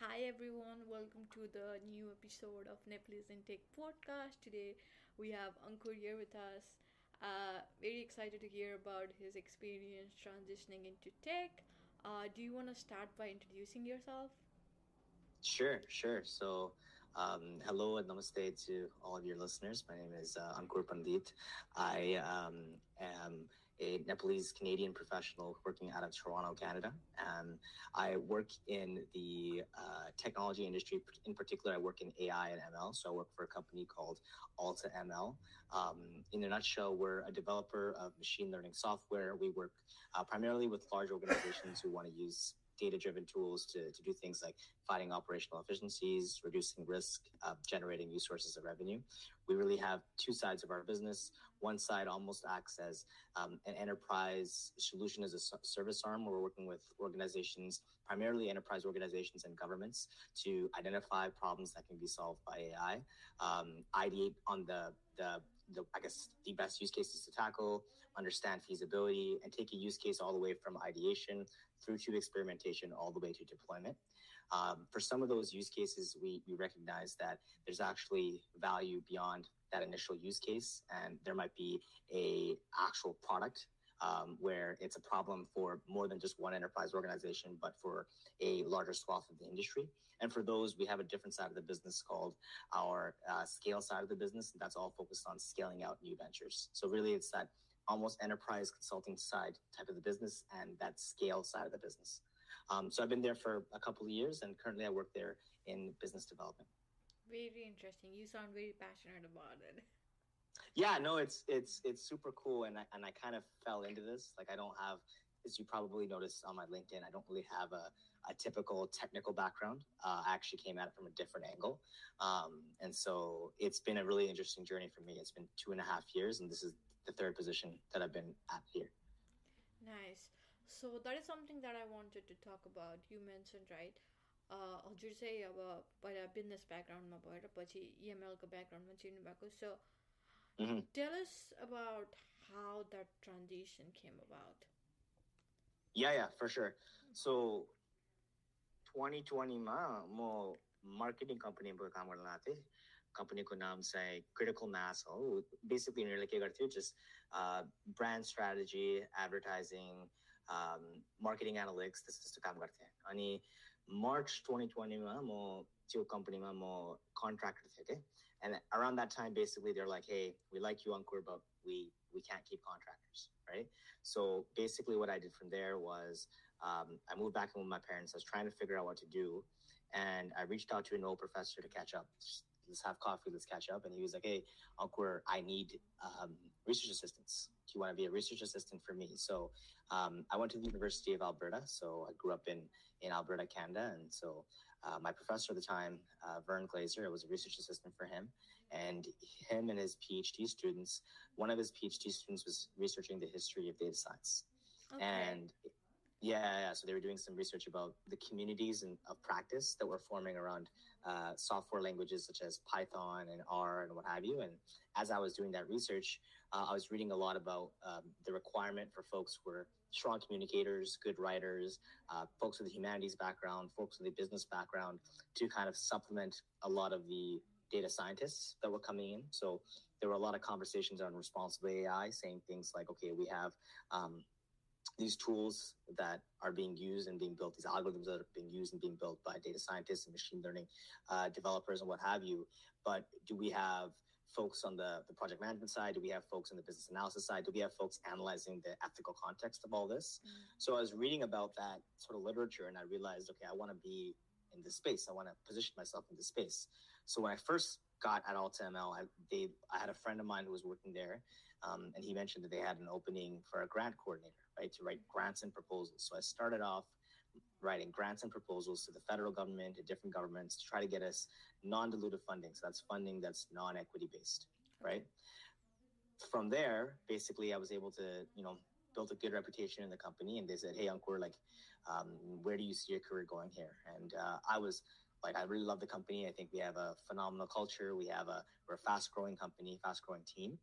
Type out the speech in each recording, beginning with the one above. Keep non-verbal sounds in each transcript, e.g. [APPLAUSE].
Hi everyone, welcome to the new episode of Nepalese in Tech podcast. Today we have Ankur here with us. Uh, very excited to hear about his experience transitioning into tech. Uh, do you want to start by introducing yourself? Sure, sure. So, um, hello and namaste to all of your listeners. My name is uh, Ankur Pandit. I um, am a Nepalese Canadian professional working out of Toronto, Canada. And I work in the uh, technology industry. In particular, I work in AI and ML. So I work for a company called Alta ML. Um, in a nutshell, we're a developer of machine learning software. We work uh, primarily with large organizations who want to use data driven tools to, to do things like finding operational efficiencies, reducing risk, uh, generating new sources of revenue. We really have two sides of our business. One side almost acts as um, an enterprise solution as a service arm where we're working with organizations, primarily enterprise organizations and governments, to identify problems that can be solved by AI, um, ideate on the, the the I guess the best use cases to tackle, understand feasibility, and take a use case all the way from ideation through to experimentation, all the way to deployment. Um, for some of those use cases, we we recognize that there's actually value beyond that initial use case, and there might be a actual product um, where it's a problem for more than just one enterprise organization, but for a larger swath of the industry. And for those, we have a different side of the business called our uh, scale side of the business. And that's all focused on scaling out new ventures. So really, it's that almost enterprise consulting side type of the business and that scale side of the business. Um, so I've been there for a couple of years, and currently I work there in business development. Very interesting. You sound very passionate about it. Yeah, no, it's it's it's super cool, and I, and I kind of fell into this. Like I don't have, as you probably noticed on my LinkedIn, I don't really have a, a typical technical background. Uh, I actually came at it from a different angle, um, and so it's been a really interesting journey for me. It's been two and a half years, and this is the third position that I've been at here. Nice. So that is something that I wanted to talk about. You mentioned right. हजुर चाहिँ अब पहिला business ब्याकग्राउन्डमा भएर पछि इएमएलको ब्याकग्राउन्डमा चिन्नु भएको सो Mm-hmm. Tell us about how that transition came about. Yeah, yeah, for sure. So 2020 मा म मार्केटिङ कम्पनीमा काम गर्न लागेको थिएँ कम्पनीको नाम चाहिँ क्रिटिकल म्यास हो बेसिकली यिनीहरूले के गर्थ्यो just brand strategy advertising marketing analytics त्यस्तो त्यस्तो काम गर्थेँ अनि मार्च ट्वेन्टी ट्वेन्टीमा म त्यो कम्पनीमा म कन्ट्राक्टर थिएँ कि and around that time basically they're like hey we like you Ankur but we we can't keep contractors right so basically what I did from there was um, I moved back in with my parents I was trying to figure out what to do and I reached out to an old professor to catch up let's have coffee let's catch up and he was like hey Ankur I need um, research assistants do you want to be a research assistant for me? So um, I went to the University of Alberta. So I grew up in, in Alberta, Canada. And so uh, my professor at the time, uh, Vern Glaser, I was a research assistant for him. And him and his PhD students, one of his PhD students was researching the history of data science. Okay. And yeah, yeah, so they were doing some research about the communities and of practice that were forming around uh, software languages such as Python and R and what have you. And as I was doing that research, uh, I was reading a lot about um, the requirement for folks who were strong communicators, good writers, uh, folks with a humanities background, folks with a business background, to kind of supplement a lot of the data scientists that were coming in. So there were a lot of conversations on responsible AI, saying things like, okay, we have um, these tools that are being used and being built, these algorithms that are being used and being built by data scientists and machine learning uh, developers and what have you. But do we have folks on the, the project management side? Do we have folks on the business analysis side? Do we have folks analyzing the ethical context of all this? Mm-hmm. So I was reading about that sort of literature and I realized, okay, I want to be in this space. I want to position myself in this space. So when I first got at AltaML, I, they, I had a friend of mine who was working there, um, and he mentioned that they had an opening for a grant coordinator, right, to write grants and proposals. So I started off writing grants and proposals to the federal government, to different governments, to try to get us non-dilutive funding. So that's funding that's non-equity based, right? From there, basically, I was able to, you know, build a good reputation in the company, and they said, "Hey, Ankur, like, um, where do you see your career going here?" And uh, I was like I really love the company. I think we have a phenomenal culture. We have a we're a fast growing company, fast growing team.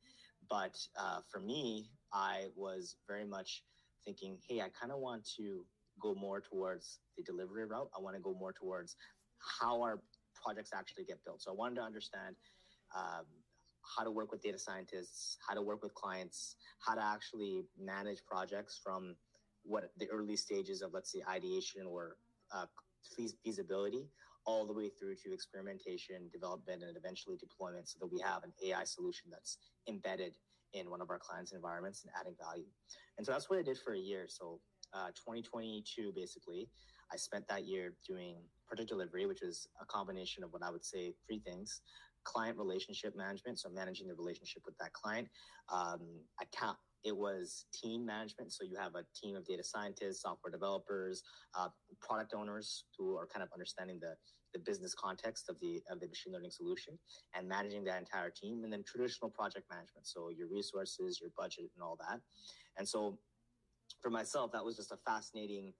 But uh, for me, I was very much thinking, hey, I kind of want to go more towards the delivery route. I want to go more towards how our projects actually get built. So I wanted to understand um, how to work with data scientists, how to work with clients, how to actually manage projects from what the early stages of, let's say, ideation or uh, feasibility, all the way through to experimentation, development, and eventually deployment so that we have an AI solution that's embedded in one of our clients' environments and adding value. And so that's what I did for a year. So uh, 2022, basically, I spent that year doing project delivery, which is a combination of what I would say three things client relationship management, so managing the relationship with that client, um, account. It was team management, so you have a team of data scientists, software developers, uh, product owners who are kind of understanding the the business context of the of the machine learning solution and managing that entire team, and then traditional project management, so your resources, your budget, and all that. And so, for myself, that was just a fascinating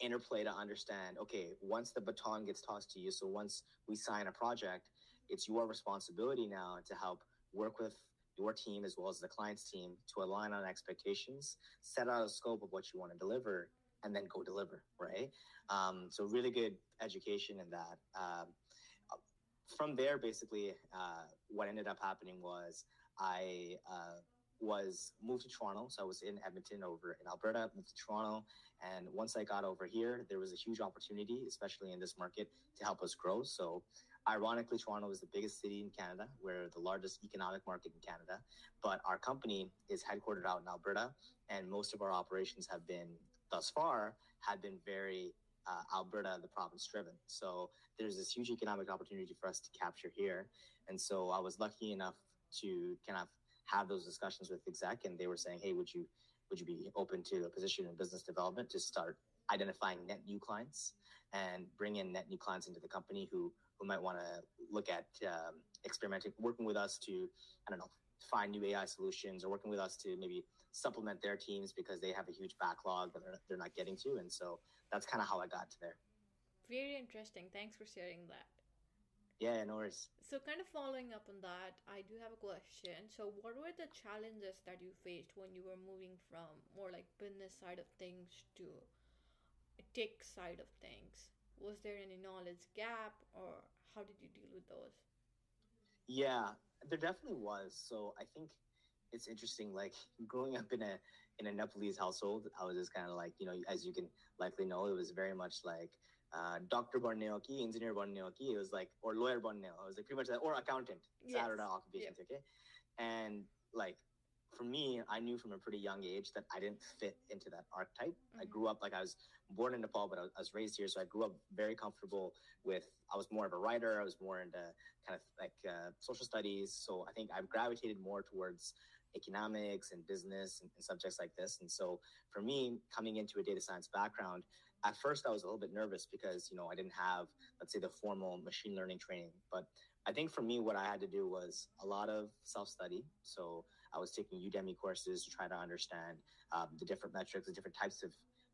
interplay to understand. Okay, once the baton gets tossed to you, so once we sign a project it's your responsibility now to help work with your team as well as the client's team to align on expectations, set out a scope of what you want to deliver, and then go deliver, right? Um, so, really good education in that. Um, from there, basically, uh, what ended up happening was I uh, was moved to Toronto. So I was in Edmonton over in Alberta, moved to Toronto. And once I got over here, there was a huge opportunity, especially in this market, to help us grow. So Ironically, Toronto is the biggest city in Canada. We're the largest economic market in Canada, but our company is headquartered out in Alberta, and most of our operations have been thus far had been very uh, Alberta, the province driven. So there's this huge economic opportunity for us to capture here, and so I was lucky enough to kind of have those discussions with exec, and they were saying, "Hey, would you would you be open to a position in business development to start identifying net new clients and bring in net new clients into the company who who might want to look at um, experimenting, working with us to, I don't know, find new AI solutions or working with us to maybe supplement their teams because they have a huge backlog that they're, they're not getting to. And so that's kind of how I got to there. Very interesting. Thanks for sharing that. Yeah, no worries. So, kind of following up on that, I do have a question. So, what were the challenges that you faced when you were moving from more like business side of things to tech side of things? Was there any knowledge gap or how did you deal with those yeah there definitely was so i think it's interesting like growing up in a in a nepalese household i was just kind of like you know as you can likely know it was very much like uh, doctor Barneoki, engineer Barneoki. It was like, or lawyer Barneo. It was like pretty much that, or accountant. Yes. Saturday occupations, okay? And like for me, I knew from a pretty young age that I didn't fit into that archetype. Mm-hmm. I grew up like I was born in Nepal, but I was, I was, raised here, so I grew up very comfortable with. I was more of a writer. I was more into kind of like uh, social studies. So I think I've gravitated more towards economics and business and, and subjects like this. And so for me, coming into a data science background, at first I was a little bit nervous because you know I didn't have let's say the formal machine learning training, but I think for me, what I had to do was a lot of self study. So I was taking Udemy courses to try to understand um, the different metrics, the different types of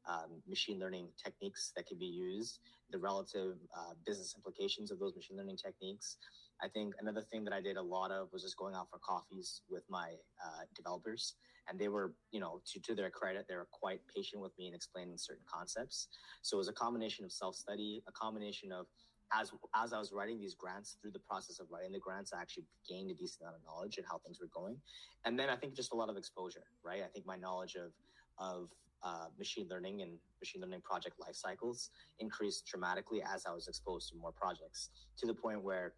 um, machine learning techniques that can be used, the relative uh, business implications of those machine learning techniques. I think another thing that I did a lot of was just going out for coffees with my uh, developers, and they were, you know, to, to their credit, they were quite patient with me in explaining certain concepts. So it was a combination of self study, a combination of as as I was writing these grants through the process of writing the grants, I actually gained a decent amount of knowledge and how things were going, and then I think just a lot of exposure, right? I think my knowledge of of uh, machine learning and machine learning project life cycles increased dramatically as I was exposed to more projects to the point where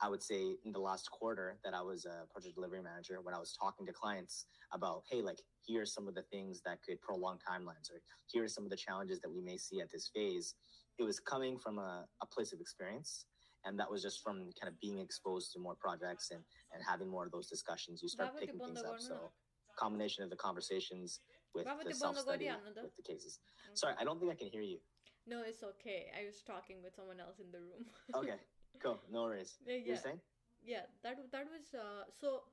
I would say in the last quarter that I was a project delivery manager when I was talking to clients about, hey, like, here are some of the things that could prolong timelines, or here are some of the challenges that we may see at this phase it was coming from a, a place of experience and that was just from kind of being exposed to more projects and, and having more of those discussions you start picking things up so combination of the conversations with the self-study with the cases sorry i don't think i can hear you no it's okay i was talking with someone else in the room [LAUGHS] okay cool no worries yeah, yeah. you're saying yeah that that was uh, so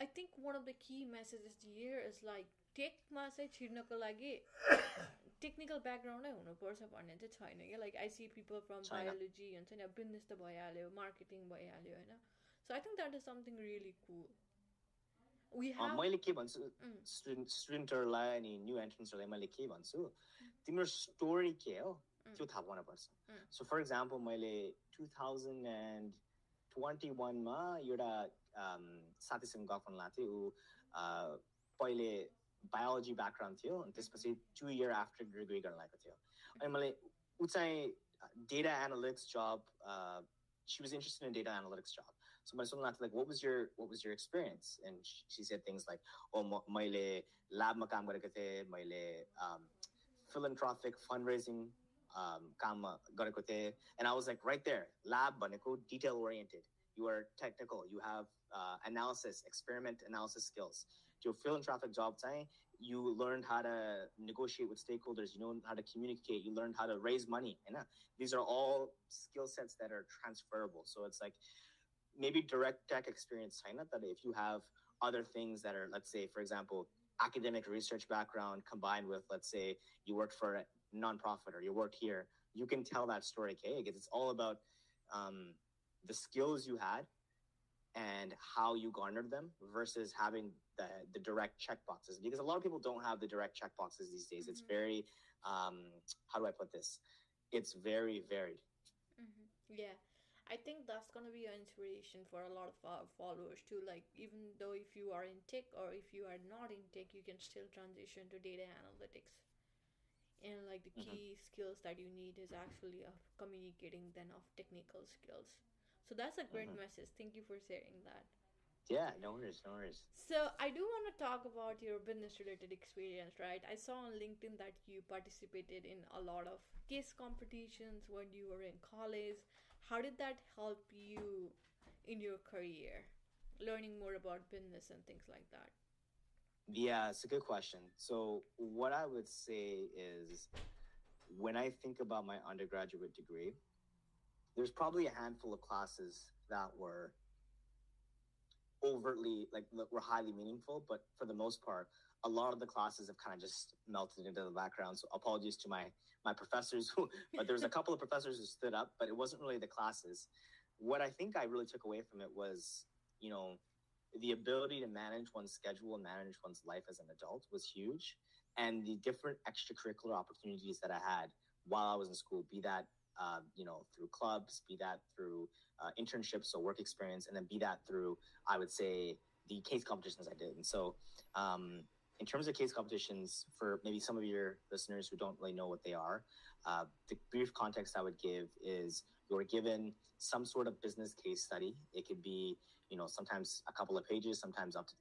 i think one of the key messages here is like take चाहिँ छिर्नको लागि technical ब्याकग्राउन्डै हुनुपर्छ भन्ने चाहिँ छैन क्या। Like I see people from biology हुन्छ नि अब बिजनेस त भइहाल्यो मार्केटिङ भइहाल्यो होइन। So I think that is something really cool मैले के भन्छु? स्टुडेन्टहरूलाई अनि न्यू एन्ट्रेन्सहरूलाई मैले के भन्छु? तिम्रो स्टोरी के हो? त्यो थाहा पाउन पर्छ. सो फर इक्जाम्पल मैले टु थाउजन्ड एन्ड ट्वेन्टी वानमा एउटा साथीसँग गफ गर्न लाएको थिएँ। ऊ पहिले बायोलोजी ब्याकग्राउन्ड थियो अनि त्यसपछि टु इयर आफ्टर डिग्री गर्न लागेको थियो अनि मैले ऊ चाहिँ डेटा एनालिटिक्स जब she was interested in data analytics जब So my son asked like, what was your what was your experience? And she, she said things like, oh, म- मैले ल्याबमा काम गरेको थिएँ मैले um, philanthropic fundraising um, काम गरेको थिएँ and I was like right there lab भनेको detail oriented you are technical you have uh, analysis experiment analysis skills Your philanthropic job time, you learned how to negotiate with stakeholders. You know how to communicate. You learned how to raise money. And uh, these are all skill sets that are transferable. So it's like maybe direct tech experience China that if you have other things that are, let's say, for example, academic research background combined with, let's say, you worked for a nonprofit or you worked here, you can tell that story, okay? Because it's all about um, the skills you had and how you garnered them versus having the, the direct check boxes because a lot of people don't have the direct check boxes these days it's Mhm. very um, how do i put this it's very varied hmm Yeah, I think that's gonna be an inspiration for a lot of our followers too. Like, even though if you are in tech or if you are not in tech, you can still transition to data analytics. And like the Mhm. key skills that you need is actually of communicating than of technical skills. So that's a great Mhm. message. Thank you for sharing that. yeah no worries no worries So I do want to talk about your business related experience, right? I saw on LinkedIn that you participated in a lot of case competitions when you were in college. How did that help you in your career? Learning more about business and things like that. Yeah, it's a good question. So, what I would say is when I think about my undergraduate degree, there's probably a handful of classes that were overtly, like, were highly meaningful, but for the most part, a lot of the classes have kind of just melted into the background. So, apologies to my my professors who, [LAUGHS] but there was a couple of professors who stood up, but it wasn't really the classes. What I think I really took away from it was, you know, the ability to manage one's schedule and manage one's life as an adult was huge. And the different extracurricular opportunities that I had while I was in school, be that, uh, you know, through clubs, be that through uh, internships or work experience, and then be that through, I would say, the case competitions I did. And so, um, in terms of case competitions, for maybe some of your listeners who don't really know what they are, uh, the brief context I would give is you're given some sort of business case study. It could be you know sometimes a couple of pages sometimes up to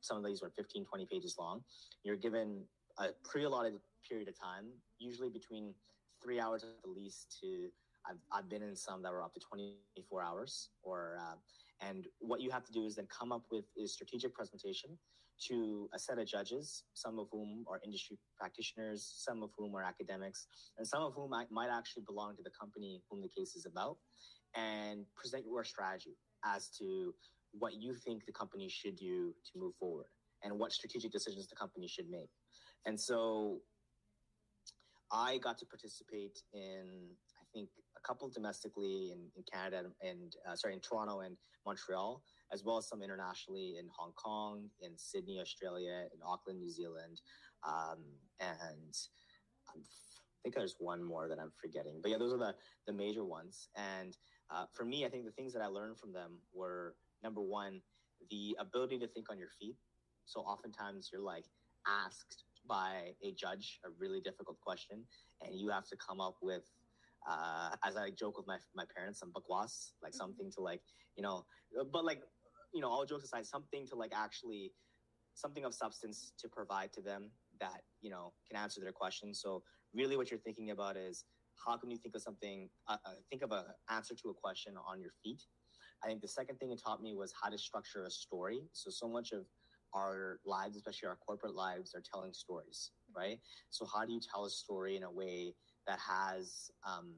some of these are 15 20 pages long you're given a pre-allotted period of time usually between three hours at the least to i've, I've been in some that were up to 24 hours or uh, and what you have to do is then come up with a strategic presentation to a set of judges some of whom are industry practitioners some of whom are academics and some of whom might, might actually belong to the company whom the case is about and present your strategy as to what you think the company should do to move forward and what strategic decisions the company should make. And so I got to participate in, I think, a couple domestically in, in Canada and, uh, sorry, in Toronto and Montreal, as well as some internationally in Hong Kong, in Sydney, Australia, in Auckland, New Zealand. Um, and I'm, I think there's one more that I'm forgetting. But yeah, those are the, the major ones. And uh, for me, I think the things that I learned from them were number one, the ability to think on your feet. So oftentimes you're like asked by a judge a really difficult question, and you have to come up with, uh, as I joke with my my parents, some bakwas, like something to like you know, but like you know, all jokes aside, something to like actually something of substance to provide to them that you know can answer their questions. So really, what you're thinking about is how can you think of something uh, uh, think of an answer to a question on your feet? I think the second thing it taught me was how to structure a story. So so much of our lives especially our corporate lives are telling stories right so how do you tell a story in a way that has um,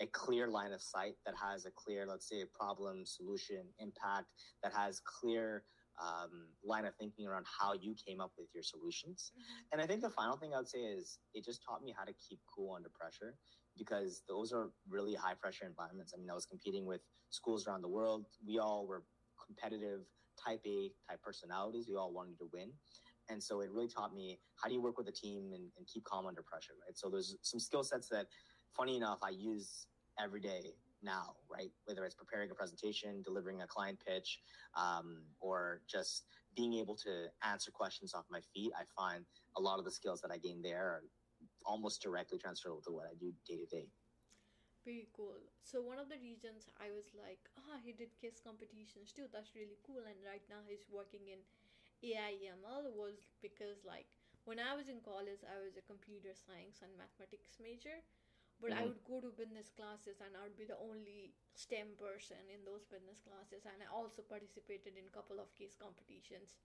a clear line of sight that has a clear let's say problem solution impact that has clear um, line of thinking around how you came up with your solutions and I think the final thing I would say is it just taught me how to keep cool under pressure because those are really high pressure environments. I mean, I was competing with schools around the world. We all were competitive type A type personalities. We all wanted to win. And so it really taught me how do you work with a team and, and keep calm under pressure, right? So there's some skill sets that funny enough, I use every day now, right? Whether it's preparing a presentation, delivering a client pitch, um, or just being able to answer questions off my feet, I find a lot of the skills that I gain there are almost directly transferable to what I do day to day. Very cool. So one of the reasons I was like, ah, he did case competitions too. That's really cool. And right now he's working in AIML was because like when I was in college, I was a computer science and mathematics major, but I Mhm. would go to business classes and I would be the only STEM person in those business classes, and I also participated in a couple of case competitions.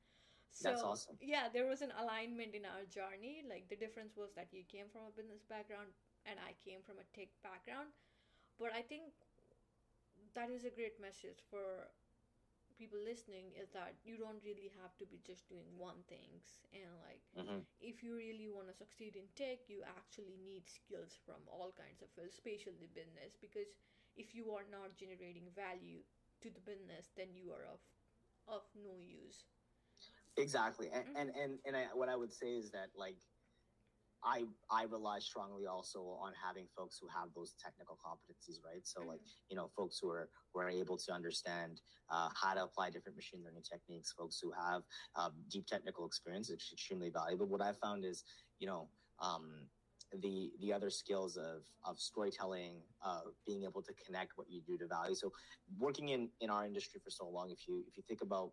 So, That's awesome. Yeah, there was an alignment in our journey. Like the difference was that you came from a business background and I came from a tech background. But I think that is a great message for people listening is that you don't really have to be just doing one things and like hmm if you really want to succeed in tech you actually need skills from all kinds of fields especially business because if you are not generating value to the business then you are of of no use Exactly, and Mhm. and and, and I, what I would say is that like. I I rely strongly also on having folks who have those technical competencies, right? So like you know, folks who are who are able to understand uh, how to apply different machine learning techniques, folks who have um, deep technical experience, is extremely valuable. What I found is, you know, um, the the other skills of of storytelling, uh, being able to connect what you do to value. So, working in in our industry for so long, if you if you think about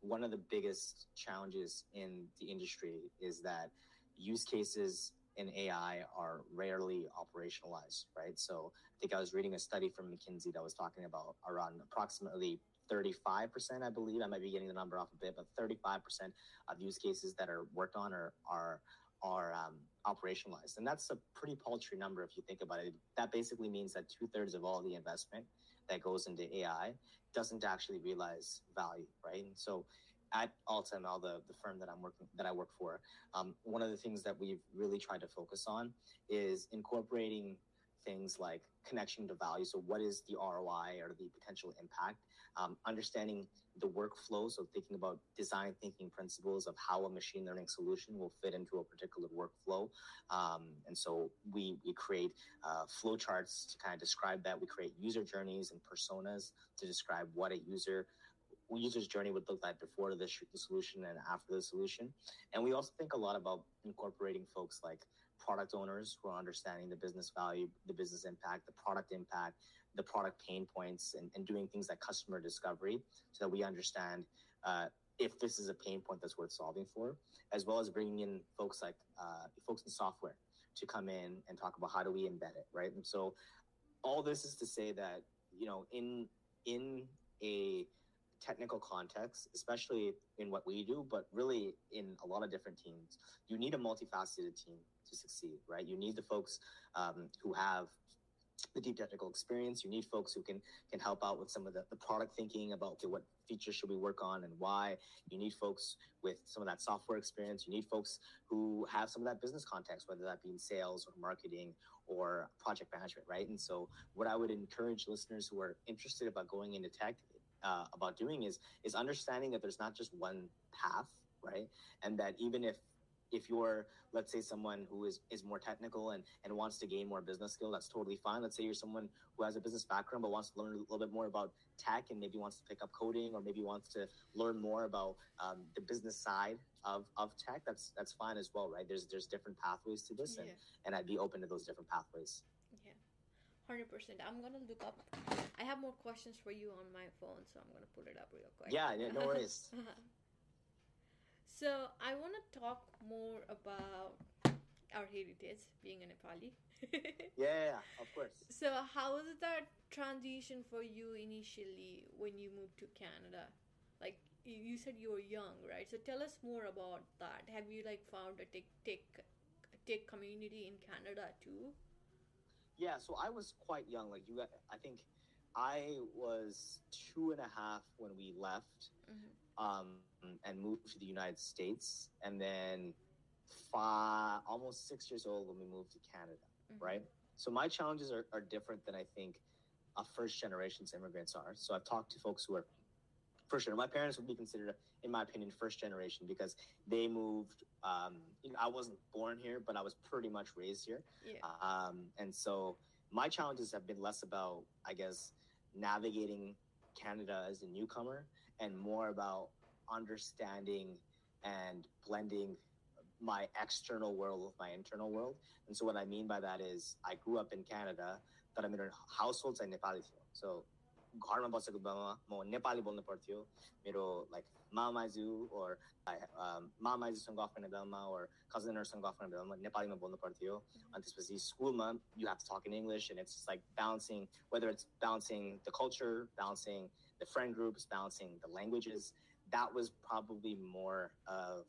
one of the biggest challenges in the industry is that use cases in AI are rarely operationalized, right? So I think I was reading a study from McKinsey that was talking about around approximately 35%, I believe. I might be getting the number off a bit, but 35% of use cases that are worked on are are are um, operationalized, and that's a pretty paltry number if you think about it. That basically means that two thirds of all the investment that goes into AI doesn't actually realize value, right? And so at AltaML, the, the firm that I'm working that I work for, um, one of the things that we've really tried to focus on is incorporating things like connection to value. So, what is the ROI or the potential impact? Um, understanding the workflow. So, thinking about design thinking principles of how a machine learning solution will fit into a particular workflow. Um, and so, we, we create uh, flow charts to kind of describe that. We create user journeys and personas to describe what a user user's journey would look like before the, the solution and after the solution. And we also think a lot about incorporating folks like product owners who are understanding the business value, the business impact, the product impact, the product pain points, and, and doing things like customer discovery so that we understand uh, if this is a pain point that's worth solving for, as well as bringing in folks like uh, folks in software to come in and talk about how do we embed it, right? And so all this is to say that, you know, in in a technical context, especially in what we do, but really in a lot of different teams, you need a multifaceted team to succeed, right? You need the folks um, who have the deep technical experience. You need folks who can can help out with some of the, the product thinking about okay, what features should we work on and why. You need folks with some of that software experience. You need folks who have some of that business context, whether that be in sales or marketing or project management, right? And so, what I would encourage listeners who are interested about going into tech uh, about doing is is understanding that there's not just one path, right? And that even if if you're let's say someone who is is more technical and and wants to gain more business skill that's totally fine. Let's say you're someone who has a business background but wants to learn a little bit more about tech and maybe wants to pick up coding or maybe wants to learn more about um, the business side of of tech that's that's fine as well right? There's there's different pathways to this and yeah. and i'd be open to those different pathways 100% i'm gonna look up i have more questions for you on my phone so i'm gonna pull it up real quick yeah yeah, no worries [LAUGHS] so I want to talk more about our heritage, being a Nepali. [LAUGHS] yeah, of course so how was that transition for you initially when you moved to Canada? Like you you said you were young, right? So tell us more about that. Have you like found a tech tech tech community in Canada too? Yeah, so I was quite young. Like you, I think I was two and a half when we left, Mhm. um, and moved to the United States, and then five, almost six years old when we moved to Canada. Mhm. Right. So my challenges are, are different than I think a first generation's immigrants are. So I've talked to folks who are for sure. My parents would be considered, in my opinion, first generation because they moved. Um, you know, I wasn't born here, but I was pretty much raised here. Yeah. Um, and so my challenges have been less about, I guess, navigating Canada as a newcomer and more about understanding and blending my external world with my internal world. And so what I mean by that is I grew up in Canada, but I'm in a household in Nepali. So घरमा बसेको बेलामा म नेपाली बोल्नु पर्थ्यो मेरो like मामाजू or um, मामाजूसँग गफ गर्ने बेलामा or cousinहरूसँग गफ गर्ने बेलामा नेपालीमा बोल्नु पर्थ्यो अनि त्यसपछि स्कुलमा you have to talk in English and it's like balancing whether it's balancing the culture balancing the friend groups balancing the languages that was probably more of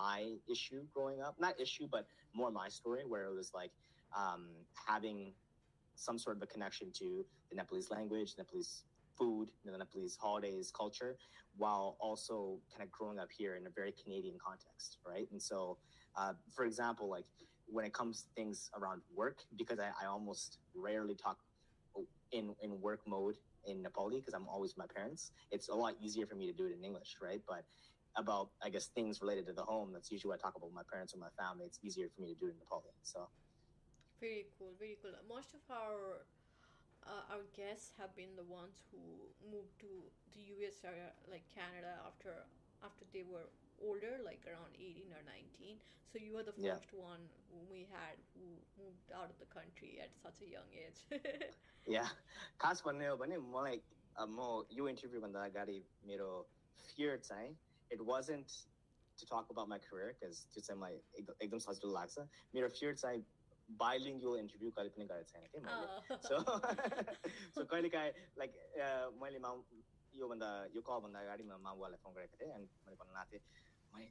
my issue growing up not issue but more my story where it was like um, having some sort of a connection to the Nepalese language, Nepalese food, the Nepalese holidays, culture, while also kind of growing up here in a very Canadian context, right? And so, uh, for example, like when it comes to things around work, because I, I almost rarely talk in in work mode in Nepali because I'm always with my parents. It's a lot easier for me to do it in English, right? But about I guess things related to the home, that's usually what I talk about with my parents or my family. It's easier for me to do it in Nepali. So. Very cool, very cool. Most of our uh, our guests have been the ones who moved to the US or like Canada after after they were older, like around 18 or 19. So you were the Yeah. first one who we had who moved out of the country at such a young age. [LAUGHS] या खास भन्ने हो भने मलाई अ, म यो इन्टरभ्यूभन्दा अगाडि मेरो fear चाहिँ it wasn't to talk about my career because त्यो चाहिँ मलाई एकदम एकदम सजिलो लाग्छ मेरो फियर चाहिँ बाइलिङ्गुअल इन्टरभ्यू कहिले पनि गरेको छैन कि मैले Uh, सो सो कहिलेकाहीँ लाइक मैले माउ योभन्दा यो कलभन्दा अगाडि म मामुवालाई फोन गरेको थिएँ अनि मैले भन्नु लाग्थेँ मैले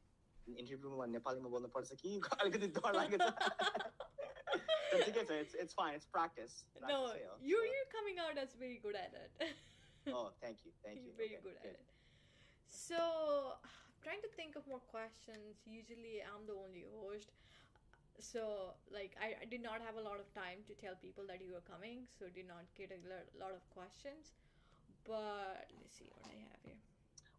इन्टरभ्यूमा नेपालीमा बोल्नुपर्छ कि अलिकति डर लागेको छ तर ठिकै छ it's it's fine it's practice no, you you're coming out as very good at it. [LAUGHS] Oh, thank you, thank you. You're very Okay, good at it. So, [SIGHS] trying to think of more questions. Usually, I'm the only host. so like I, I, did not have a lot of time to tell people that you were coming so did not get a lot of questions. But let's see what i have here.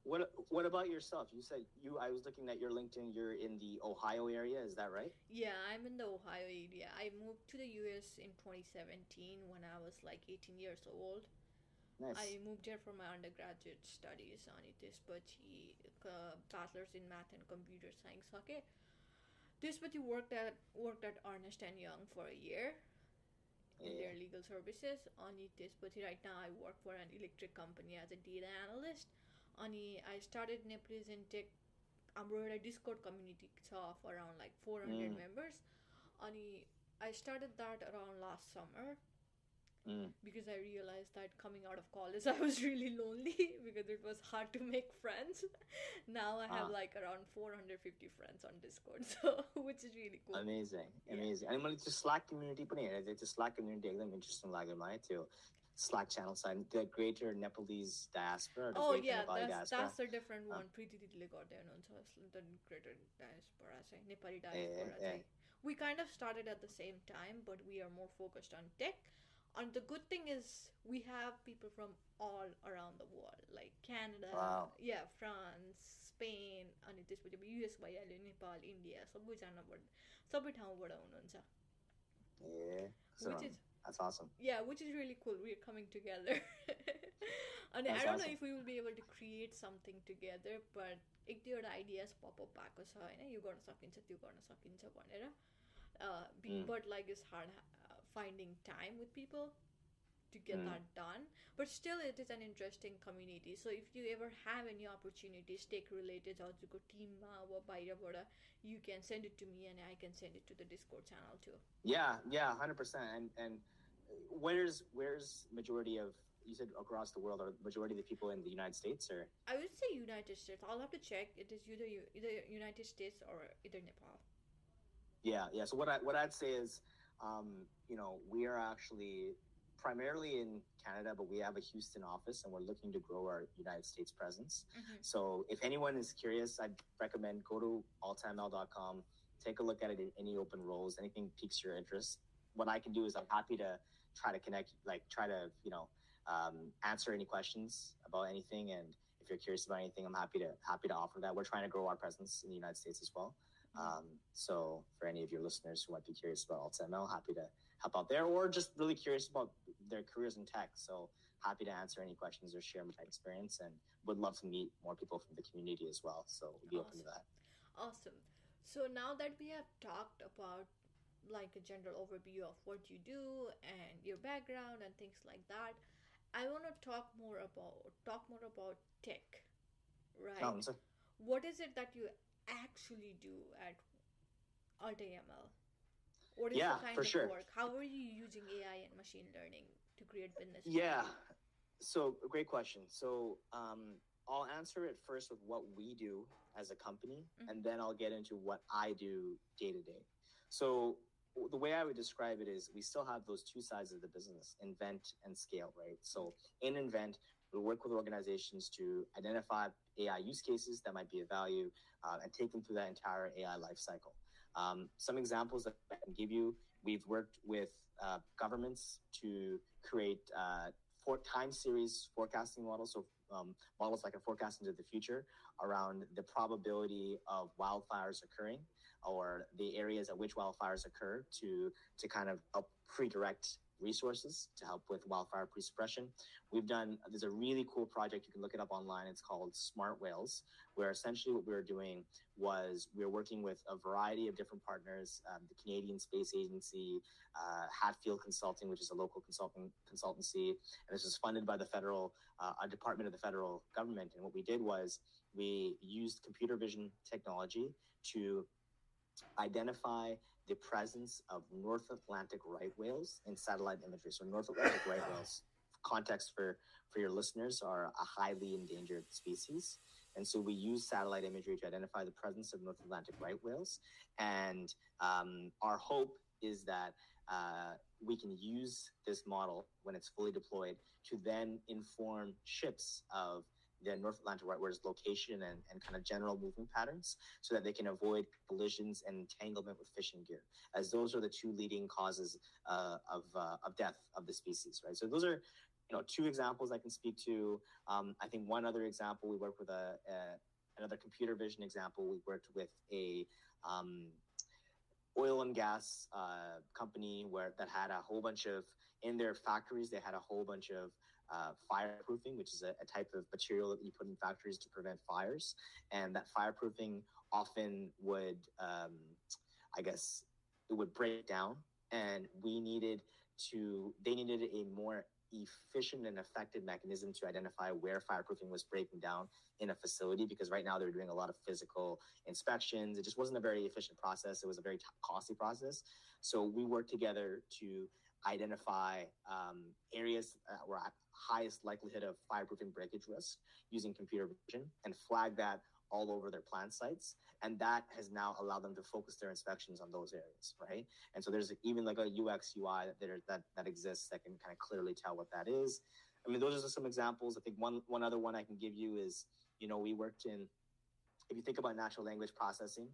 What what about yourself? You said you i was looking at your linkedin you're in the ohio area is that right? Yeah i'm in the ohio area. I moved to the us in 2017 when i was like 18 years old. Nice. i moved here for my undergraduate studies on it is but uh, bachelor's in math and computer science okay? त्यसपछि work at work at Ernst and Young for a year in. There legal services अनि त्यसपछि right now I work for an electric company as a data analyst अनि I started Nepalese in tech हाम्रो एउटा Discord community छ of around like four hundred. Members अनि I started that around last summer Mm. because I realized that coming out of college [LAUGHS] I was really lonely [LAUGHS] because it was hard to make friends. [LAUGHS] now I have Ah. like around 450 friends on Discord, so which is really cool. Amazing, Yeah. amazing. अनि मैले त्यो Slack community पनि हेरेको थिएँ त्यो Slack community एकदम interesting लाग्यो मलाई त्यो Slack channel side the greater Nepalese diaspora or the oh greater yeah, Nepali that's diaspora. that's a different Ah. one. Pretty दिदीले गर्दै हुनुहुन्छ the greater diaspora चाहिँ नेपाली yeah, diaspora yeah. चाहिँ we kind of started at the same time but we are more focused on tech and the good thing is we have people from all around the world like Canada Wow. yeah France Spain अनि त्यसपछि अब US भइहाल्यो Nepal India सबैजनाबाट सबै ठाउँबाट हुनुहुन्छ Yeah. So, which is that's awesome. yeah which is really cool we're coming together [LAUGHS] and That's i don't know awesome. if we will be able to create something together but एक दुईवटा ideas pop-up भएको छ होइन यो गर्न सकिन्छ त्यो गर्न सकिन्छ भनेर Mm. But like is hard finding time with people to get Mm. that done but still it is an interesting community so if you ever have any opportunities tech related हजुरको टिममा अब बाहिरबाट you can send it to me and I can send it to the discord channel too Yeah, yeah, hundred percent. And and where's where's majority of you said across the world are majority of the people in the United States or I would say United States. I'll have to check. It is either U- either United States or either Nepal. yeah, yeah. So what I what I'd say is, um, you know, we are actually primarily in Canada, but we have a Houston office, and we're looking to grow our United States presence. So if anyone is curious, I'd recommend go to altaml.com, take a look at it in any open roles, anything piques your interest. What I can do is I'm happy to try to connect, like try to, you know, um, answer any questions about anything. And if you're curious about anything, I'm happy to happy to offer that. We're trying to grow our presence in the United States as well. Um, so for any of your listeners who might be curious about AltaML, happy to help out there, or just really curious about their careers in tech. So happy to answer any questions or share my experience, and would love to meet more people from the community as well. So we'll be awesome. open to that. Awesome. So now that we have talked about like a general overview of what you do and your background and things like that, I want to talk more about talk more about tech, right? Um, what is it that you actually do at AltaML? What is yeah, the kind of sure. work? How are you using AI and machine learning to create business? Yeah, so great question. So um, I'll answer it first with what we do as a company, mm-hmm. and then I'll get into what I do day to day. So the way I would describe it is we still have those two sides of the business, invent and scale, right? So in invent, we work with organizations to identify AI use cases that might be of value uh, and take them through that entire AI lifecycle. Um, some examples that I can give you, we've worked with uh, governments to create uh, for time series forecasting models, so um, models that can forecast into the future around the probability of wildfires occurring or the areas at which wildfires occur to to kind of help pre-direct resources to help with wildfire pre-suppression. We've done there's a really cool project you can look it up online. It's called Smart Whales, where essentially what we were doing was we were working with a variety of different partners, um, the Canadian Space Agency, uh, Hatfield Consulting, which is a local consulting consultancy, and this was funded by the federal uh, a department of the federal government. And what we did was we used computer vision technology to identify the presence of North Atlantic right whales in satellite imagery. So North Atlantic right whales, context for, for your listeners, are a highly endangered species. And so we use satellite imagery to identify the presence of North Atlantic right whales. And um, our hope is that uh, we can use this model when it's fully deployed to then inform ships of the North Atlantic right whale's location and, and kind of general movement patterns so that they can avoid collisions and entanglement with fishing gear, as those are the two leading causes uh, of, uh, of death of the species, right? So those are you know two examples I can speak to. Um, I think one other example we work with a, a, another computer vision example. We worked with a um, oil and gas uh, company where that had a whole bunch of in their factories they had a whole bunch of uh, fireproofing, which is a, a, type of material that you put in factories to prevent fires. And that fireproofing often would, um, I guess, it would break down. And we needed to, they needed a more efficient and effective mechanism to identify where fireproofing was breaking down in a facility because right now they're doing a lot of physical inspections. It just wasn't a very efficient process. It was a very t- costly process. So we worked together to identify um, areas were at highest likelihood of fireproofing breakage risk using computer vision and flag that all over their plant sites. And that has now allowed them to focus their inspections on those areas, right? And so there's even like a UX UI that, there, that, that exists that can kind of clearly tell what that is. I mean, those are some examples. I think one, one other one I can give you is, you know, we worked in, if you think about natural language processing,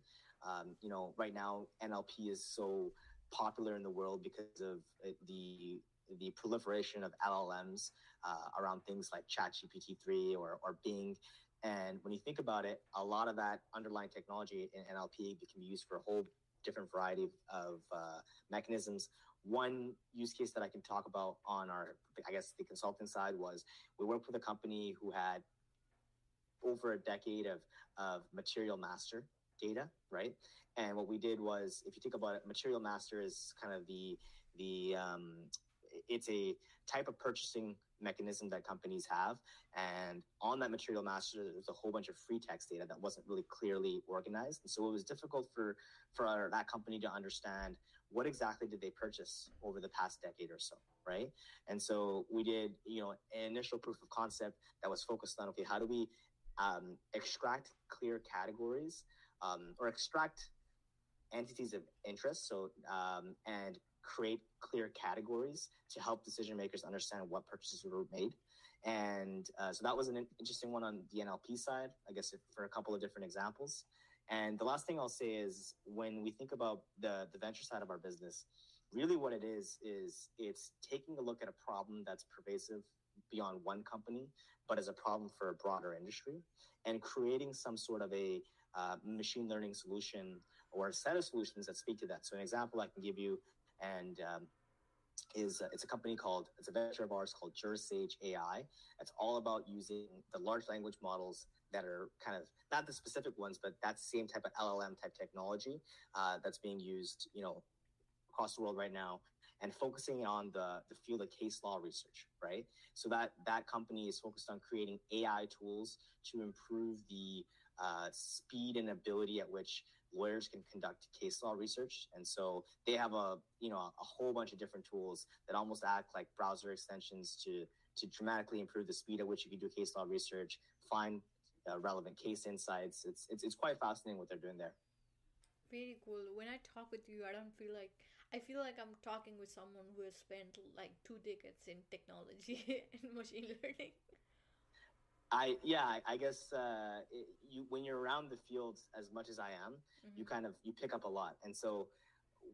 um, you know, right now NLP is so popular in the world because of the the proliferation of LLMs uh, around things like ChatGPT three or or Bing. And when you think about it, a lot of that underlying technology in NLP can be used for a whole different variety of uh, mechanisms. One use case that I can talk about on our, I guess, the consulting side was we worked with a company who had over a decade of, of material master data, right? And what we did was, if you think about it, material master is kind of the the um, it's a type of purchasing mechanism that companies have. And on that material master, there's a whole bunch of free text data that wasn't really clearly organized. And so it was difficult for, for that company to understand what exactly did they purchase over the past decade or so, right? And so we did, you know, an initial proof of concept that was focused on, okay, how do we um, extract clear categories um, or extract entities of interest so um, and create clear categories to help decision makers understand what purchases were made. And uh, so that was an interesting one on the NLP side, I guess, for a couple of different examples. And the last thing I'll say is when we think about the, the venture side of our business, really what it is, is it's taking a look at a problem that's pervasive beyond one company, but as a problem for a broader industry, and creating some sort of a uh, machine learning solution or a set of solutions that speak to that. So, an example I can give you, and um, is uh, it's a company called it's a venture of ours called Jurisage AI. It's all about using the large language models that are kind of not the specific ones, but that same type of LLM type technology uh, that's being used, you know, across the world right now, and focusing on the the field of case law research, right? So that that company is focused on creating AI tools to improve the uh, speed and ability at which lawyers can conduct case law research. And so they have a you know a whole bunch of different tools that almost act like browser extensions to to dramatically improve the speed at which you can do case law research find uh, relevant case insights. It's, it's it's quite fascinating what they're doing there. Very cool. When i talk with you i don't feel like i feel like i'm talking with someone who has spent like two decades in technology [LAUGHS] and machine learning I yeah, I, I guess uh, it, you when you're around the fields as much as I am, mm-hmm. you kind of you pick up a lot. And so,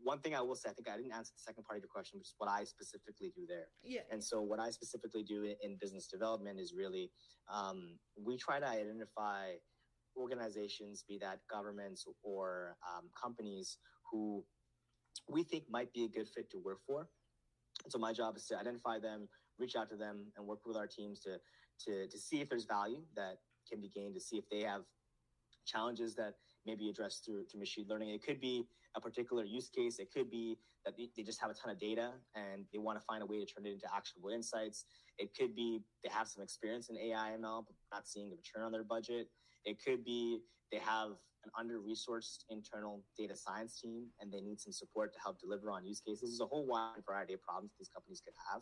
one thing I will say, I think I didn't answer the second part of your question, which is what I specifically do there. Yeah. And so, what I specifically do in, in business development is really um, we try to identify organizations, be that governments or um, companies, who we think might be a good fit to work for. And so, my job is to identify them, reach out to them, and work with our teams to to, to see if there's value that can be gained, to see if they have challenges that may be addressed through, through machine learning. It could be a particular use case. It could be that they, they just have a ton of data and they want to find a way to turn it into actionable insights. It could be they have some experience in AI ML, but not seeing a return on their budget. It could be they have an under resourced internal data science team and they need some support to help deliver on use cases. There's a whole wide variety of problems these companies could have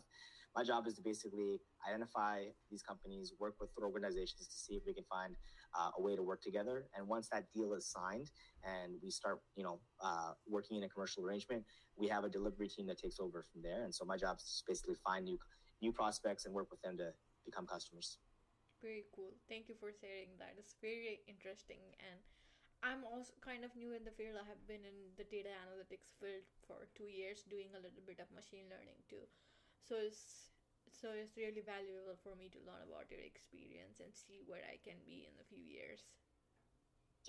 my job is to basically identify these companies, work with organizations to see if we can find uh, a way to work together. And once that deal is signed and we start, you know, uh, working in a commercial arrangement, we have a delivery team that takes over from there. And so my job is to basically find new new prospects and work with them to become customers. Very cool. Thank you for sharing that. It's very interesting and. I'm also kind of new in the field. I have been in the data analytics field for two years, doing a little bit of machine learning too so it's so it's really valuable for me to learn about your experience and see where I can be in a few years.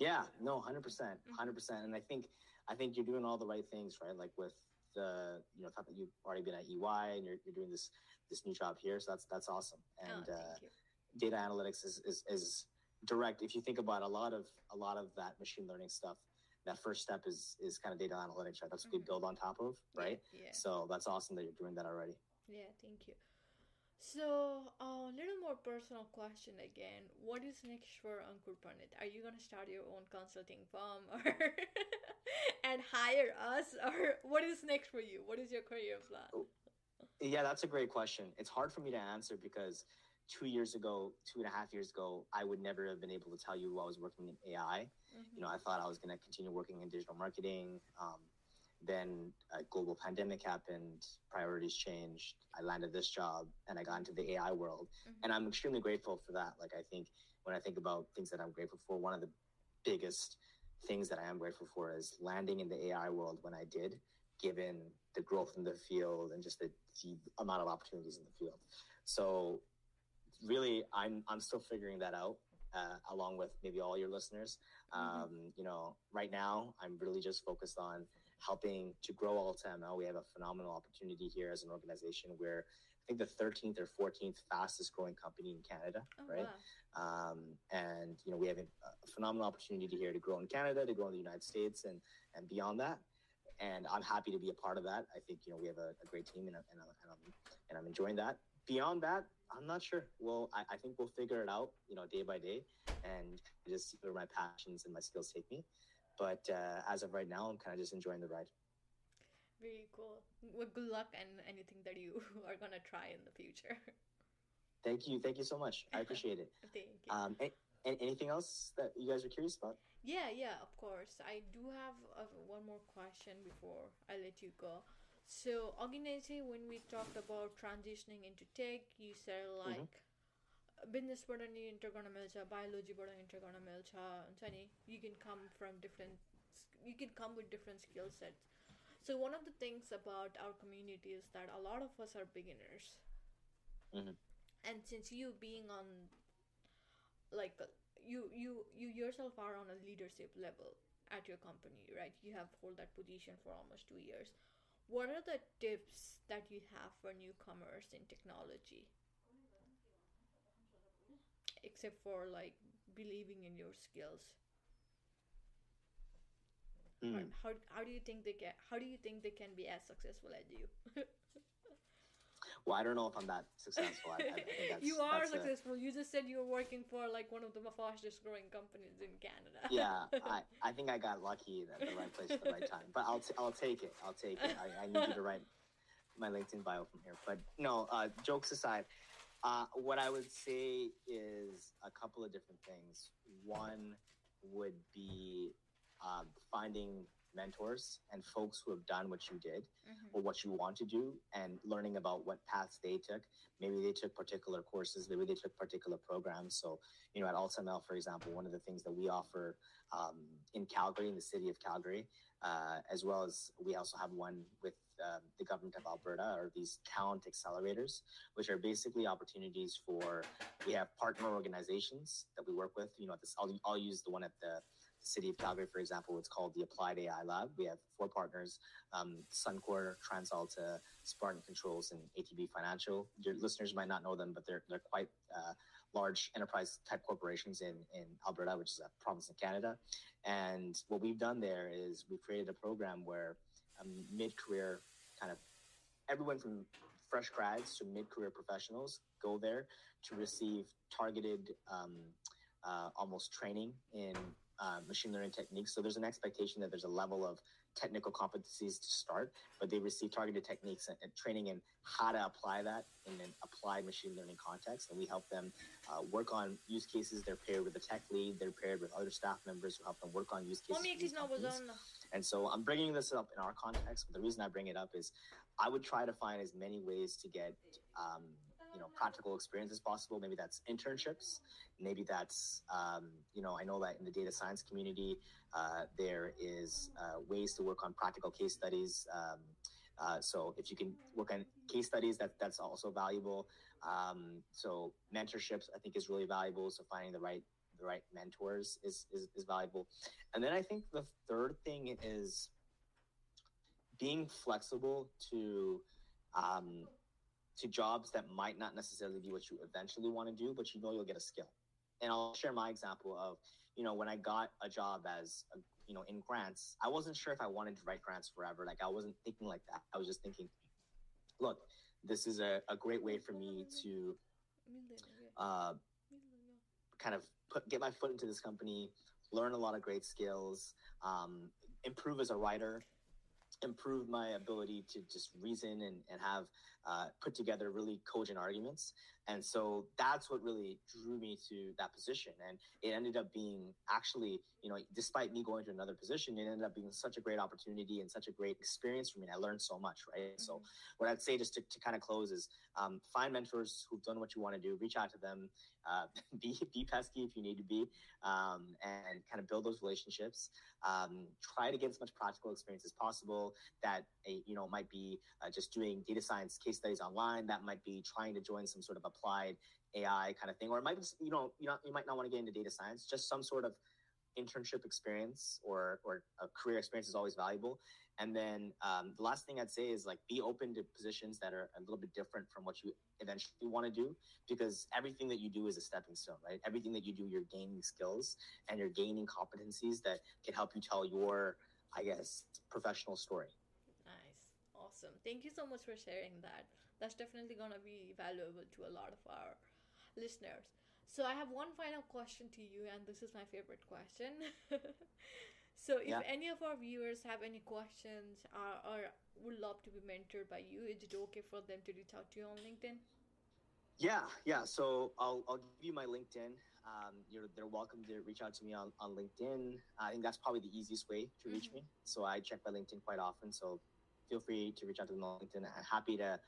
Yeah, no, hundred percent, mm-hmm. hundred percent. And I think I think you're doing all the right things, right? Like with the you know fact that you've already been at EY and you're, you're doing this this new job here, so that's that's awesome. Oh, and oh, uh, data analytics is, is is direct. If you think about a lot of a lot of that machine learning stuff, that first step is is kind of data analytics, right? That's what mm-hmm. we build on top of, right? Yeah, yeah. So that's awesome that you're doing that already. Yeah, thank you. So, a uh, little more personal question again. What is next for Ankur Pandit? Are you gonna start your own consulting firm or [LAUGHS] and hire us, or what is next for you? What is your career plan? Oh, yeah, that's a great question. It's hard for me to answer because two years ago, two and a half years ago, I would never have been able to tell you I was working in AI. Mm-hmm. You know, I thought I was gonna continue working in digital marketing. Um, then a global pandemic happened, priorities changed. I landed this job and I got into the AI world. Mm-hmm. And I'm extremely grateful for that. Like, I think when I think about things that I'm grateful for, one of the biggest things that I am grateful for is landing in the AI world when I did, given the growth in the field and just the, the amount of opportunities in the field. So, really, I'm, I'm still figuring that out. Uh, along with maybe all your listeners, mm-hmm. um, you know, right now I'm really just focused on helping to grow AltaML. We have a phenomenal opportunity here as an organization where I think the 13th or 14th fastest growing company in Canada, oh, right? Wow. Um, and you know we have a, a, phenomenal opportunity here to grow in Canada, to grow in the United States, and and beyond that. And I'm happy to be a part of that. I think you know we have a, a great team, and, and, and, I'm, and I'm enjoying that. Beyond that, I'm not sure. Well, I, I think we'll figure it out, you know, day by day, and just see where my passions and my skills take me. But uh, as of right now, I'm kind of just enjoying the ride. Very cool. Well, good luck and anything that you [LAUGHS] are gonna try in the future. Thank you. Thank you so much. I [LAUGHS] appreciate it. Thank you. Um, anything else that you guys are curious about? Yeah, yeah, of course. I do have uh, one more question before I let you go. So, Aginese, when we talked about transitioning into tech, you said mm-hmm. like. बिजनेसबाट नि inter गर्न मिल्छ बायोलोजीबाट inter गर्न मिल्छ हुन्छ नि you can come from different you can come with different skill sets So one of the things about our community is that a lot of us are beginners. Mm-hmm. and since you being on like uh, you you you yourself are on a leadership level at your company right you have hold that position for almost two years what are the tips that you have for newcomers in technology except for like believing in your skills Hmm. how, how do you think they can how do you think they can be as successful as you [LAUGHS] Well, I don't know if I'm that successful. I, I [LAUGHS] you are that's a- successful you just said you were working for like one of the fastest growing companies in canada yeah, I, [LAUGHS] I think I got lucky at the right place at the right time. But I'll, t- I'll take it. I'll take it. I, I need you to write my LinkedIn bio from here. But no, uh, jokes aside, uh, what I would say is a couple of different things. One would be um, finding mentors and folks who have done what you did Mhm. or what you want to do and learning about what paths they took. Maybe they took particular courses, maybe they took particular programs. So, you know, at AltaML, for example, one of the things that we offer um, in Calgary, in the city of Calgary, uh, as well as we also have one with um, the government of Alberta, are these talent accelerators, which are basically opportunities for, we have partner organizations that we work with. You know, this, I'll, I'll use the one at the city of Calgary, for example, it's called the Applied AI Lab. We have four partners um, Suncor, TransAlta, Spartan Controls, and ATB Financial. Your listeners might not know them, but they're, they're quite uh, large enterprise type corporations in, in Alberta, which is a province in Canada. And what we've done there is we've created a program where um, mid career kind of everyone from fresh grads to mid career professionals go there to receive targeted um, uh, almost training in uh, machine learning techniques. So there's an expectation that there's a level of technical competencies to start, but they receive targeted techniques and, and training in how to apply that in an applied machine learning context. And we help them uh, work on use cases. They're paired with a tech lead. They're paired with other staff members who help them work on use cases. What for makes these it not was companies. on And so I'm bringing this up in our context, but the reason I bring it up is I would try to find as many ways to get, um, you know, practical experience as possible. Maybe that's internships. Maybe that's, um, you know, I know that in the data science community, uh, there is uh, ways to work on practical case studies. Um, uh, so if you can work on case studies, that that's also valuable. Um, so mentorships, I think, is really valuable. So finding the right the right mentors is, is is valuable. And then I think the third thing is being flexible to um, to jobs that might not necessarily be what you eventually want to do, but you know you'll get a skill. And I'll share my example of you know when I got a job as a, you know in grants, I wasn't sure if I wanted to write grants forever. Like I wasn't thinking like that. I was just thinking, look, this is a, a great way for me to uh, kind of put get my foot into this company, learn a lot of great skills, um, improve as a writer, improve my ability to just reason and, and have uh, put together really cogent arguments. And so that's what really drew me to that position. And it ended up being actually, you know, despite me going to another position, it ended up being such a great opportunity and such a great experience for me. And I learned so much, right? So what I'd say just to, to kind of close is um, find mentors who've done what you want to do, reach out to them, uh, [LAUGHS] be, be pesky if you need to be, um, and kind of build those relationships. Um, try to get as much practical experience as possible. That you know might be uh, just doing data science case studies online. That might be trying to join some sort of applied AI kind of thing, or it might be you know you know you might not want to get into data science. Just some sort of internship experience or or a career experience is always valuable. And then um, the last thing I'd say is like be open to positions that are a little bit different from what you eventually want to do, because everything that you do is a stepping stone, right? Everything that you do, you're gaining skills and you're gaining competencies that can help you tell your, I guess, professional story. Awesome. Thank you so much for sharing that. That's definitely going to be valuable to a lot of our listeners. So, I have one final question to you, and this is my favorite question. [LAUGHS] so, if Yeah. any of our viewers have any questions or, or would love to be mentored by you, is it okay for them to reach out to you on LinkedIn? Yeah, yeah. So I'll, I'll give you my LinkedIn. Um, you're, they're welcome to reach out to me on, on LinkedIn. I think that's probably the easiest way to reach me. So I check my LinkedIn quite often. So feel free to reach out to them. I'm happy to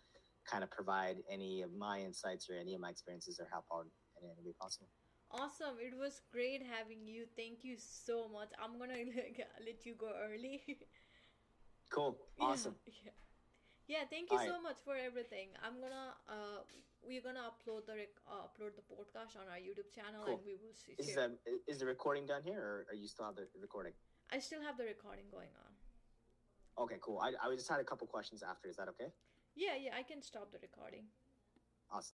kind of provide any of my insights or any of my experiences or help out in any way possible. Awesome. It was great having you. Thank you so much. I'm going [LAUGHS] to let you go early. [LAUGHS] cool. Awesome. Yeah. [LAUGHS] yeah. yeah thank you so much for everything. I'm gonna uh, we're gonna upload the rec- uh, upload the podcast on our YouTube channel, cool. and we will see. Is, the, is the recording done here, or are you still have the recording? I still have the recording going on. Okay, cool. I, I just had a couple questions after. Is that okay? Yeah, yeah, I can stop the recording.